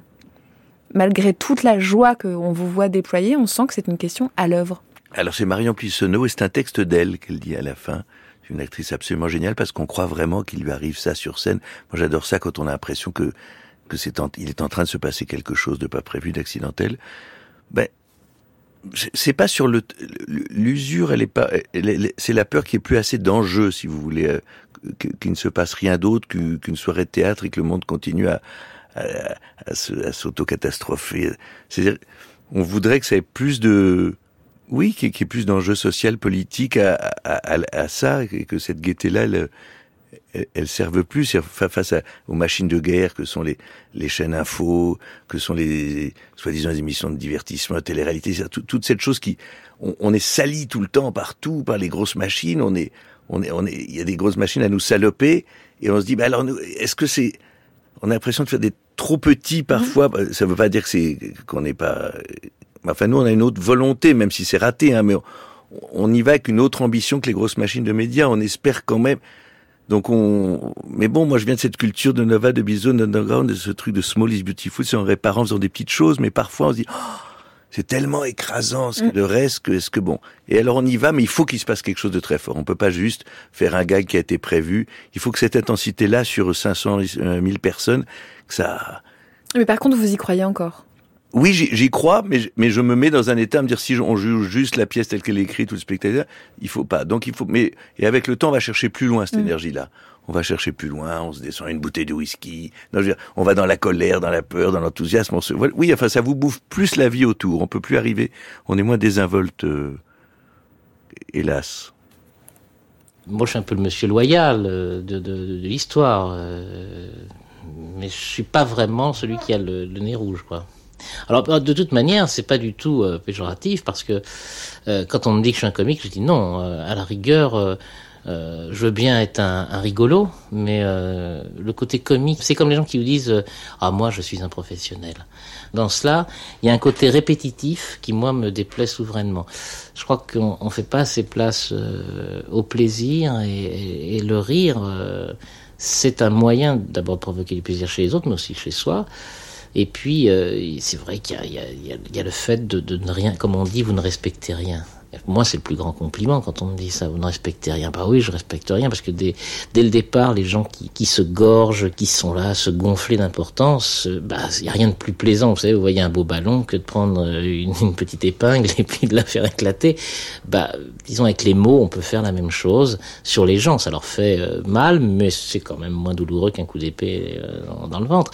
Malgré toute la joie qu'on vous voit déployer, on sent que c'est une question à l'œuvre. Alors c'est Marion Pissonneau et c'est un texte d'elle qu'elle dit à la fin. C'est une actrice absolument géniale parce qu'on croit vraiment qu'il lui arrive ça sur scène. Moi j'adore ça quand on a l'impression que que c'est il est en train de se passer quelque chose de pas prévu, d'accidentel. Ben c'est- pas sur le l'usure, elle est pas, c'est la peur qui est plus assez d'enjeu, si vous voulez, euh, qu'il ne se passe rien d'autre qu'une soirée de théâtre et que le monde continue à à, à à s'auto-catastropher. C'est-à-dire, on voudrait que ça ait plus de, oui, qu'il y ait- plus d'enjeux social, politique à, à, ça, et que cette gaieté-là, elle, elle, serve plus face à- aux machines de guerre que sont les, les chaînes info, que sont les soi-disant émissions de divertissement, télé-réalité, tout- toute cette chose qui, on, on est sali tout le temps partout par les grosses machines. On est, on est, on est, il y a des grosses machines à nous saloper, et on se dit, bah alors, est-ce que c'est, on a l'impression de faire des trop petits parfois. Bah, Ça veut pas dire que c'est qu'on n'est pas. Enfin, nous, on a une autre volonté, même si c'est raté, hein, mais on, on y va avec une autre ambition que les grosses machines de médias. On espère quand même. Donc on, mais bon, moi je viens de cette culture de Nova, de Bison, d'Underground, de ce truc de Small is Beautiful, c'est en réparant, en faisant des petites choses, mais parfois on se dit, oh, c'est tellement écrasant ce que le reste que est-ce que bon. Et alors on y va, mais il faut qu'il se passe quelque chose de très fort. On peut pas juste faire un gag qui a été prévu. Il faut que cette intensité-là sur 500 000 personnes, que ça. Mais par contre, vous y croyez encore? Oui, j'y crois, mais je, mais je me mets dans un état à me dire si on joue juste la pièce telle qu'elle est écrite ou le spectateur, il faut pas. Donc il faut. Mais et avec le temps, on va chercher plus loin cette énergie-là. On va chercher plus loin, on se descend une bouteille de whisky. On va dans la colère, dans la peur, dans l'enthousiasme. On se... Oui, enfin, ça vous bouffe plus la vie autour. On peut plus arriver. On est moins désinvolte, euh, hélas. Moi, je suis un peu le monsieur loyal euh, de, l'histoire, euh, mais je suis pas vraiment celui qui a le, nez rouge, quoi. Alors, de toute manière, c'est pas du tout péjoratif parce que quand on me dit que je suis un comique, je dis non. à la rigueur, euh, je veux bien être un, un rigolo, mais euh, le côté comique, c'est comme les gens qui vous disent euh, ah moi je suis un professionnel. Dans cela, il y a un côté répétitif qui moi me déplaît souverainement. Je crois qu'on on fait pas assez place euh, au plaisir et, et, le rire. euh, c'est un moyen d'abord de provoquer du plaisir chez les autres, mais aussi chez soi. Et puis, euh, c'est vrai qu'il y y, y a le fait de, de ne rien, comme on dit, vous ne respectez rien. Moi, c'est le plus grand compliment quand on me dit ça. Vous ne respectez rien. Bah oui, je respecte rien parce que dès, dès le départ, les gens qui, qui se gorgent, qui sont là, se gonfler d'importance, euh, bah il y a rien de plus plaisant. Vous savez, vous voyez un beau ballon que de prendre une, une petite épingle et puis de la faire éclater. Bah, disons avec les mots, on peut faire la même chose sur les gens. Ça leur fait euh, mal, mais c'est quand même moins douloureux qu'un coup d'épée euh, dans le ventre.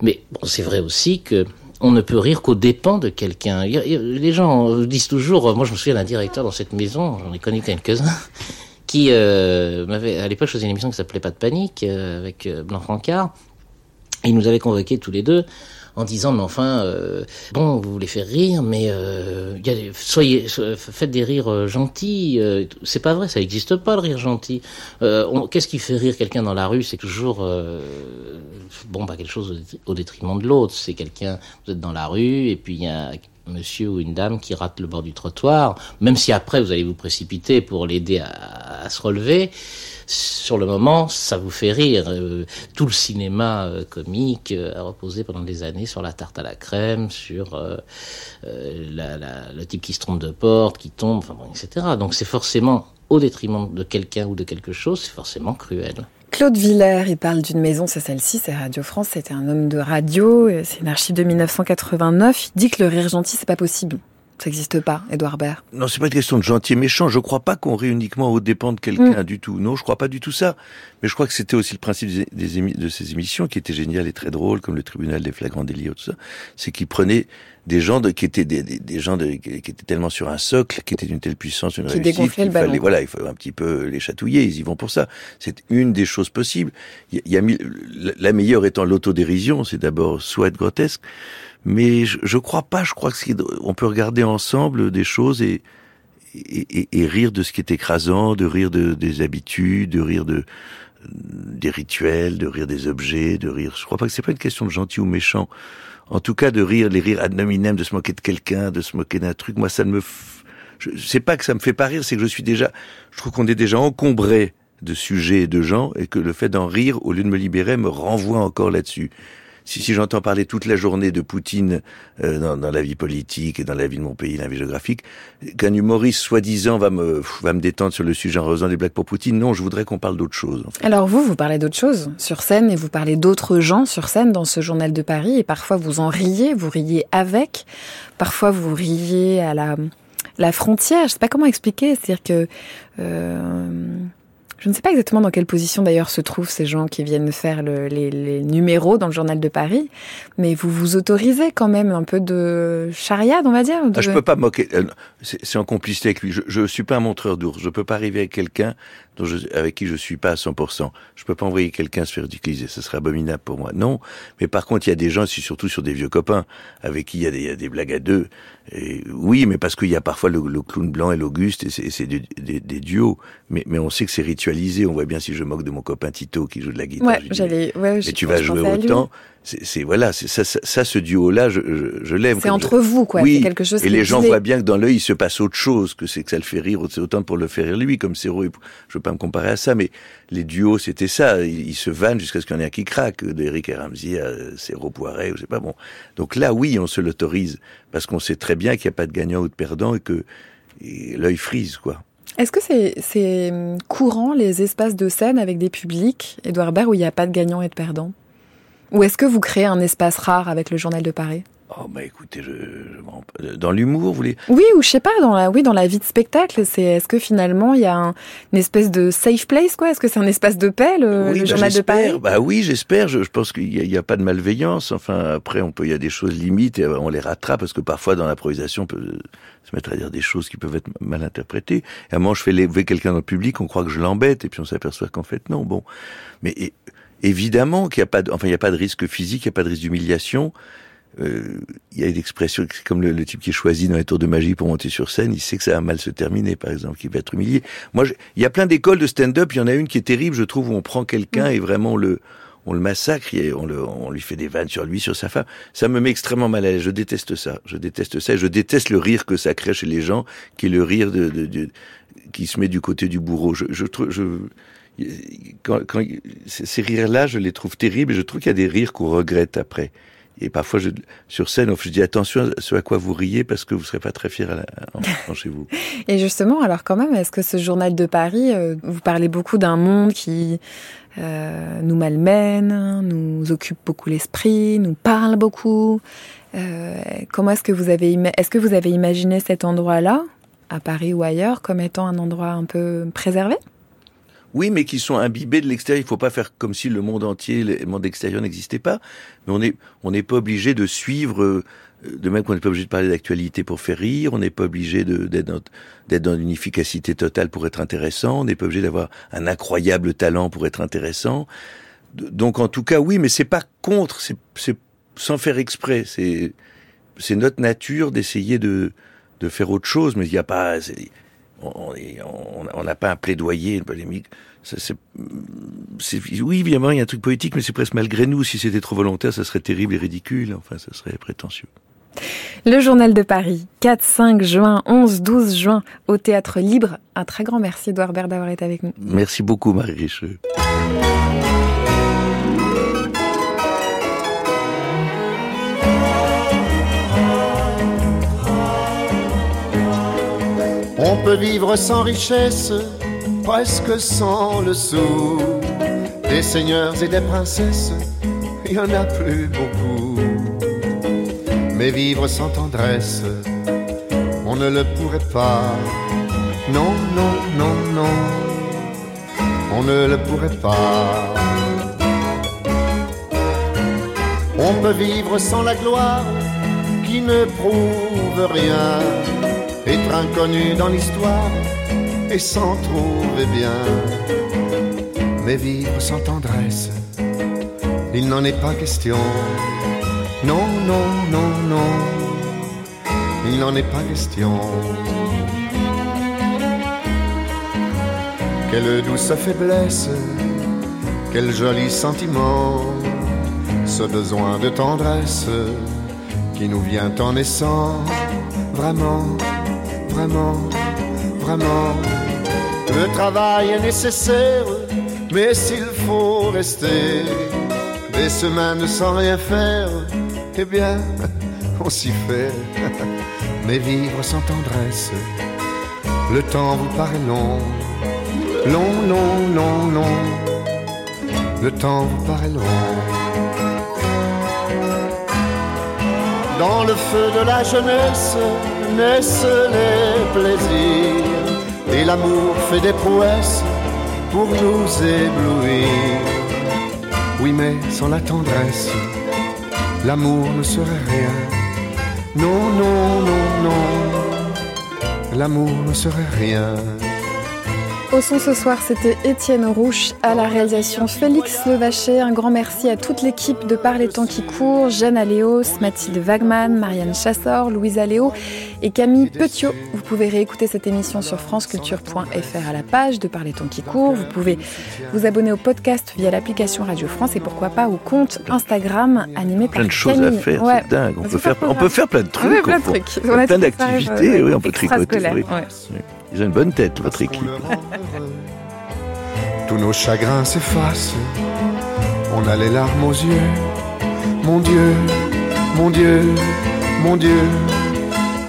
Mais bon, c'est vrai aussi que on ne peut rire qu'aux dépens de quelqu'un. Les gens disent toujours, moi je me souviens d'un directeur dans cette maison, j'en ai connu quelques-uns, qui euh, m'avait, à l'époque je faisais une émission qui s'appelait Pas de panique, euh, avec euh, Blanc Francard, il nous avait convoqués tous les deux en disant mais enfin euh, bon vous voulez faire rire mais euh, soyez faites des rires euh, gentils c'est pas vrai ça n'existe pas le rire gentil. Qu'est-ce qui fait rire quelqu'un dans la rue? C'est toujours bon bah quelque chose au détriment de l'autre. C'est quelqu'un vous êtes dans la rue et puis il y a monsieur ou une dame qui rate le bord du trottoir. Même si après vous allez vous précipiter pour l'aider à se relever sur le moment, ça vous fait rire. Euh, tout le cinéma euh, comique euh, a reposé pendant des années sur la tarte à la crème, sur le type qui se trompe de porte, qui tombe, etc. Donc c'est forcément au détriment de quelqu'un ou de quelque chose, c'est forcément cruel. Claude Villers, il parle d'une maison, c'est celle-ci, c'est Radio France, c'était un homme de radio, c'est une archive de 1989, il dit que le rire gentil, c'est pas possible. Ça n'existe pas, Edouard Baird. Non, c'est pas une question de gentil et méchant. Je crois pas qu'on rit uniquement aux dépens de quelqu'un mmh. du tout. Non, je crois pas du tout ça. Mais je crois que c'était aussi le principe des, des de ces émissions qui étaient géniales et très drôles, comme le tribunal des flagrants délits, tout ça. C'est qu'ils prenaient des gens de, qui étaient des, des, des gens de, qui étaient tellement sur un socle, qui étaient d'une telle puissance, une qui réussite, qu'il fallait, voilà, il faut un petit peu les chatouiller. Ils y vont pour ça. C'est une des choses possibles. Il y a, il y a la meilleure étant l'autodérision. C'est d'abord soit être grotesque mais je, je crois pas. Je crois qu'on peut regarder ensemble des choses et, et, et, rire de ce qui est écrasant, de rire de, des habitudes, de rire de des rituels, de rire des objets, de rire. Je crois pas que c'est pas une question de gentil ou méchant. En tout cas, de rire, les rires ad nominem, de se moquer de quelqu'un, de se moquer d'un truc. Moi, ça ne me. Je sais pas que ça me fait pas rire, c'est que je suis déjà. Je trouve qu'on est déjà encombré de sujets et de gens et que le fait d'en rire, au lieu de me libérer, me renvoie encore là-dessus si, si j'entends parler toute la journée de Poutine euh, dans, dans, la vie politique et dans la vie de mon pays, la vie géographique, qu'un humoriste soi-disant va me, va me détendre sur le sujet en faisant des blagues pour Poutine, non, je voudrais qu'on parle d'autre chose. Alors vous, vous parlez d'autre chose sur scène et vous parlez d'autres gens sur scène dans ce journal de Paris et parfois vous en riez, vous riez avec, parfois vous riez à la, la frontière, je sais pas comment expliquer, c'est-à-dire que... Euh je ne sais pas exactement dans quelle position d'ailleurs se trouvent ces gens qui viennent faire le, les, numéros dans le journal de Paris, mais vous vous autorisez quand même un peu de chariade, on va dire. De... Ah, je peux pas moquer. Euh, c'est en complicité avec lui. Je, ne suis pas un montreur d'ours. Je peux pas arriver avec quelqu'un avec qui je suis pas à 100%. Je peux pas envoyer quelqu'un se faire ridiculiser. Ce serait abominable pour moi. Non. Mais par contre, il y a des gens, surtout sur des vieux copains, avec qui il y a des, y a des blagues à deux. Et oui, mais parce qu'il y a parfois le, le, clown blanc et l'Auguste, et c'est des, des, des, duos. Mais, mais on sait que c'est ritualisé. On voit bien si je moque de mon copain Tito qui joue de la guitare. Ouais, j'allais. Ouais, et tu vas jouer autant. C'est voilà, ça, ça, ça, ce duo-là, je, je, je l'aime. C'est entre je... vous, quoi. Oui. quelque chose. Et les gens voient bien que dans l'œil, il se passe autre chose, que c'est que ça le fait rire. C'est autant pour le faire rire lui, comme Serrault. Je veux pas me comparer à ça, mais les duos, c'était ça. Ils, ils, se vannent jusqu'à ce qu'il y en ait un qui craque. D'Eric et Ramsey à Serrault Poiret, ou c'est pas bon. Donc là, oui, on se l'autorise parce qu'on sait très bien qu'il n'y a pas de gagnant ou de perdant et que l'œil frise, quoi. Est-ce que c'est courant les espaces de scène avec des publics, Edouard Baird, où il n'y a pas de gagnant et de perdant? Ou est-ce que vous créez un espace rare avec le Journal de Paris? Oh bah écoutez, je, je dans l'humour, vous voulez Oui, ou je sais pas, dans la oui, dans la vie de spectacle, c'est est-ce que finalement il y a un, une espèce de safe place quoi? Est-ce que c'est un espace de paix le, oui, le bah, journal de Paris? Bah oui, j'espère. Je, je, pense qu'il n'y a, a, pas de malveillance. Enfin, après, on peut, il y a des choses limites et on les rattrape parce que parfois dans l'improvisation, on peut se mettre à dire des choses qui peuvent être mal interprétées. Et à un moment, je fais lever quelqu'un dans le public, on croit que je l'embête et puis on s'aperçoit qu'en fait non. Bon, mais et, évidemment qu'il n'y a pas, de, enfin, il n'y a pas de risque physique, il n'y a pas de risque d'humiliation euh, il y a une expression, comme le, type qui est choisi dans les tours de magie pour monter sur scène, il sait que ça va mal se terminer, par exemple, qu'il va être humilié. Moi, il y a plein d'écoles de stand-up, il y en a une qui est terrible, je trouve, où on prend quelqu'un mm. et vraiment le, on le massacre et on, le, on lui fait des vannes sur lui, sur sa femme. Ça me met extrêmement mal à l'aise. Je déteste ça. Je déteste ça. Et je déteste le rire que ça crée chez les gens, qui est le rire de, de, qui se met du côté du bourreau. Je, je je, ces rires-là, je les trouve terribles. Et je trouve qu'il y a des rires qu'on regrette après. Et parfois, sur scène, je dis attention à ce à quoi vous riez parce que vous ne serez pas très fier en, chez vous. Et justement, alors quand même, est-ce que ce journal de Paris, euh, vous parlez beaucoup d'un monde qui euh, nous malmène, nous occupe beaucoup l'esprit, nous parle beaucoup. Euh, comment est-ce que vous avez est-ce que vous avez imaginé cet endroit-là, à Paris ou ailleurs, comme étant un endroit un peu préservé? Oui, mais qui sont imbibés de l'extérieur. Il ne faut pas faire comme si le monde entier, le monde extérieur n'existait pas. Mais on n'est on n'est pas obligé de suivre, euh, de même qu'on n'est pas obligé de parler d'actualité pour faire rire, on n'est pas obligé d'être dans, dans une efficacité totale pour être intéressant, on n'est pas obligé d'avoir un incroyable talent pour être intéressant. Donc en tout cas, oui, mais c'est pas contre, c'est sans faire exprès. C'est c'est notre nature d'essayer de de faire autre chose, mais il n'y a pas on n'a pas un plaidoyer, une polémique. oui, évidemment, il y a un truc politique, mais c'est presque malgré nous. Si c'était trop volontaire, ça serait terrible et ridicule. Enfin, ça serait prétentieux. Le Journal de Paris, 4, 5 juin, 11, 12 juin, au Théâtre Libre. Un très grand merci, Edouard Baird, d'avoir été avec nous. Merci beaucoup, Marie Richeux. On peut vivre sans richesse, presque sans le sou. Des seigneurs et des princesses, il y en a plus beaucoup. Mais vivre sans tendresse, on ne le pourrait pas. Non, non, non, non, on ne le pourrait pas. On peut vivre sans la gloire qui ne prouve rien être inconnu dans l'histoire et s'en trouver bien. Mais vivre sans tendresse, il n'en est pas question. Non, non, non, non, il n'en est pas question. Quelle douce faiblesse, quel joli sentiment, ce besoin de tendresse qui nous vient en naissant, vraiment vraiment, vraiment. Le travail est nécessaire, mais s'il faut rester des semaines sans rien faire, eh bien, on s'y fait. Mais vivre sans tendresse, le temps vous paraît long, long, long, long, long. Le temps vous paraît long. Dans le feu de la jeunesse, naissent les plaisirs et l'amour fait des prouesses pour nous éblouir. Oui, mais sans la tendresse, l'amour ne serait rien. Non, non, non, non, l'amour ne serait rien. Au son ce soir, c'était Étienne Rouche, à la réalisation Félix Levaché. Un grand merci à toute l'équipe de Par les temps qui courent, Jeanne Aléos, Mathilde Wagman, Marianne Chassor, Louise Aléo et Camille Petiot. Vous pouvez réécouter cette émission sur franceculture.fr à la page de Par les temps qui courent. Vous pouvez vous abonner au podcast via l'application Radio France et pourquoi pas au compte Instagram animé par Plein de choses à faire, c'est dingue. On, peut faire, on peut faire plein de trucs. plein de trucs. On, plein d'activités, oui, on peut tricoter. Ils ont une bonne tête, votre équipe. Tous nos chagrins s'effacent, on a les larmes aux yeux. Mon Dieu, mon Dieu, mon Dieu,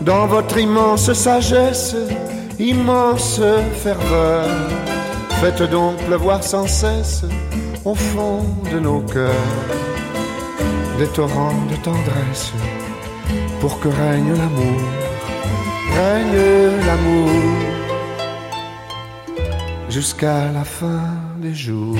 dans votre immense sagesse, immense ferveur, faites donc pleuvoir sans cesse au fond de nos cœurs des torrents de tendresse pour que règne l'amour, règne l'amour jusqu'à la fin des jours.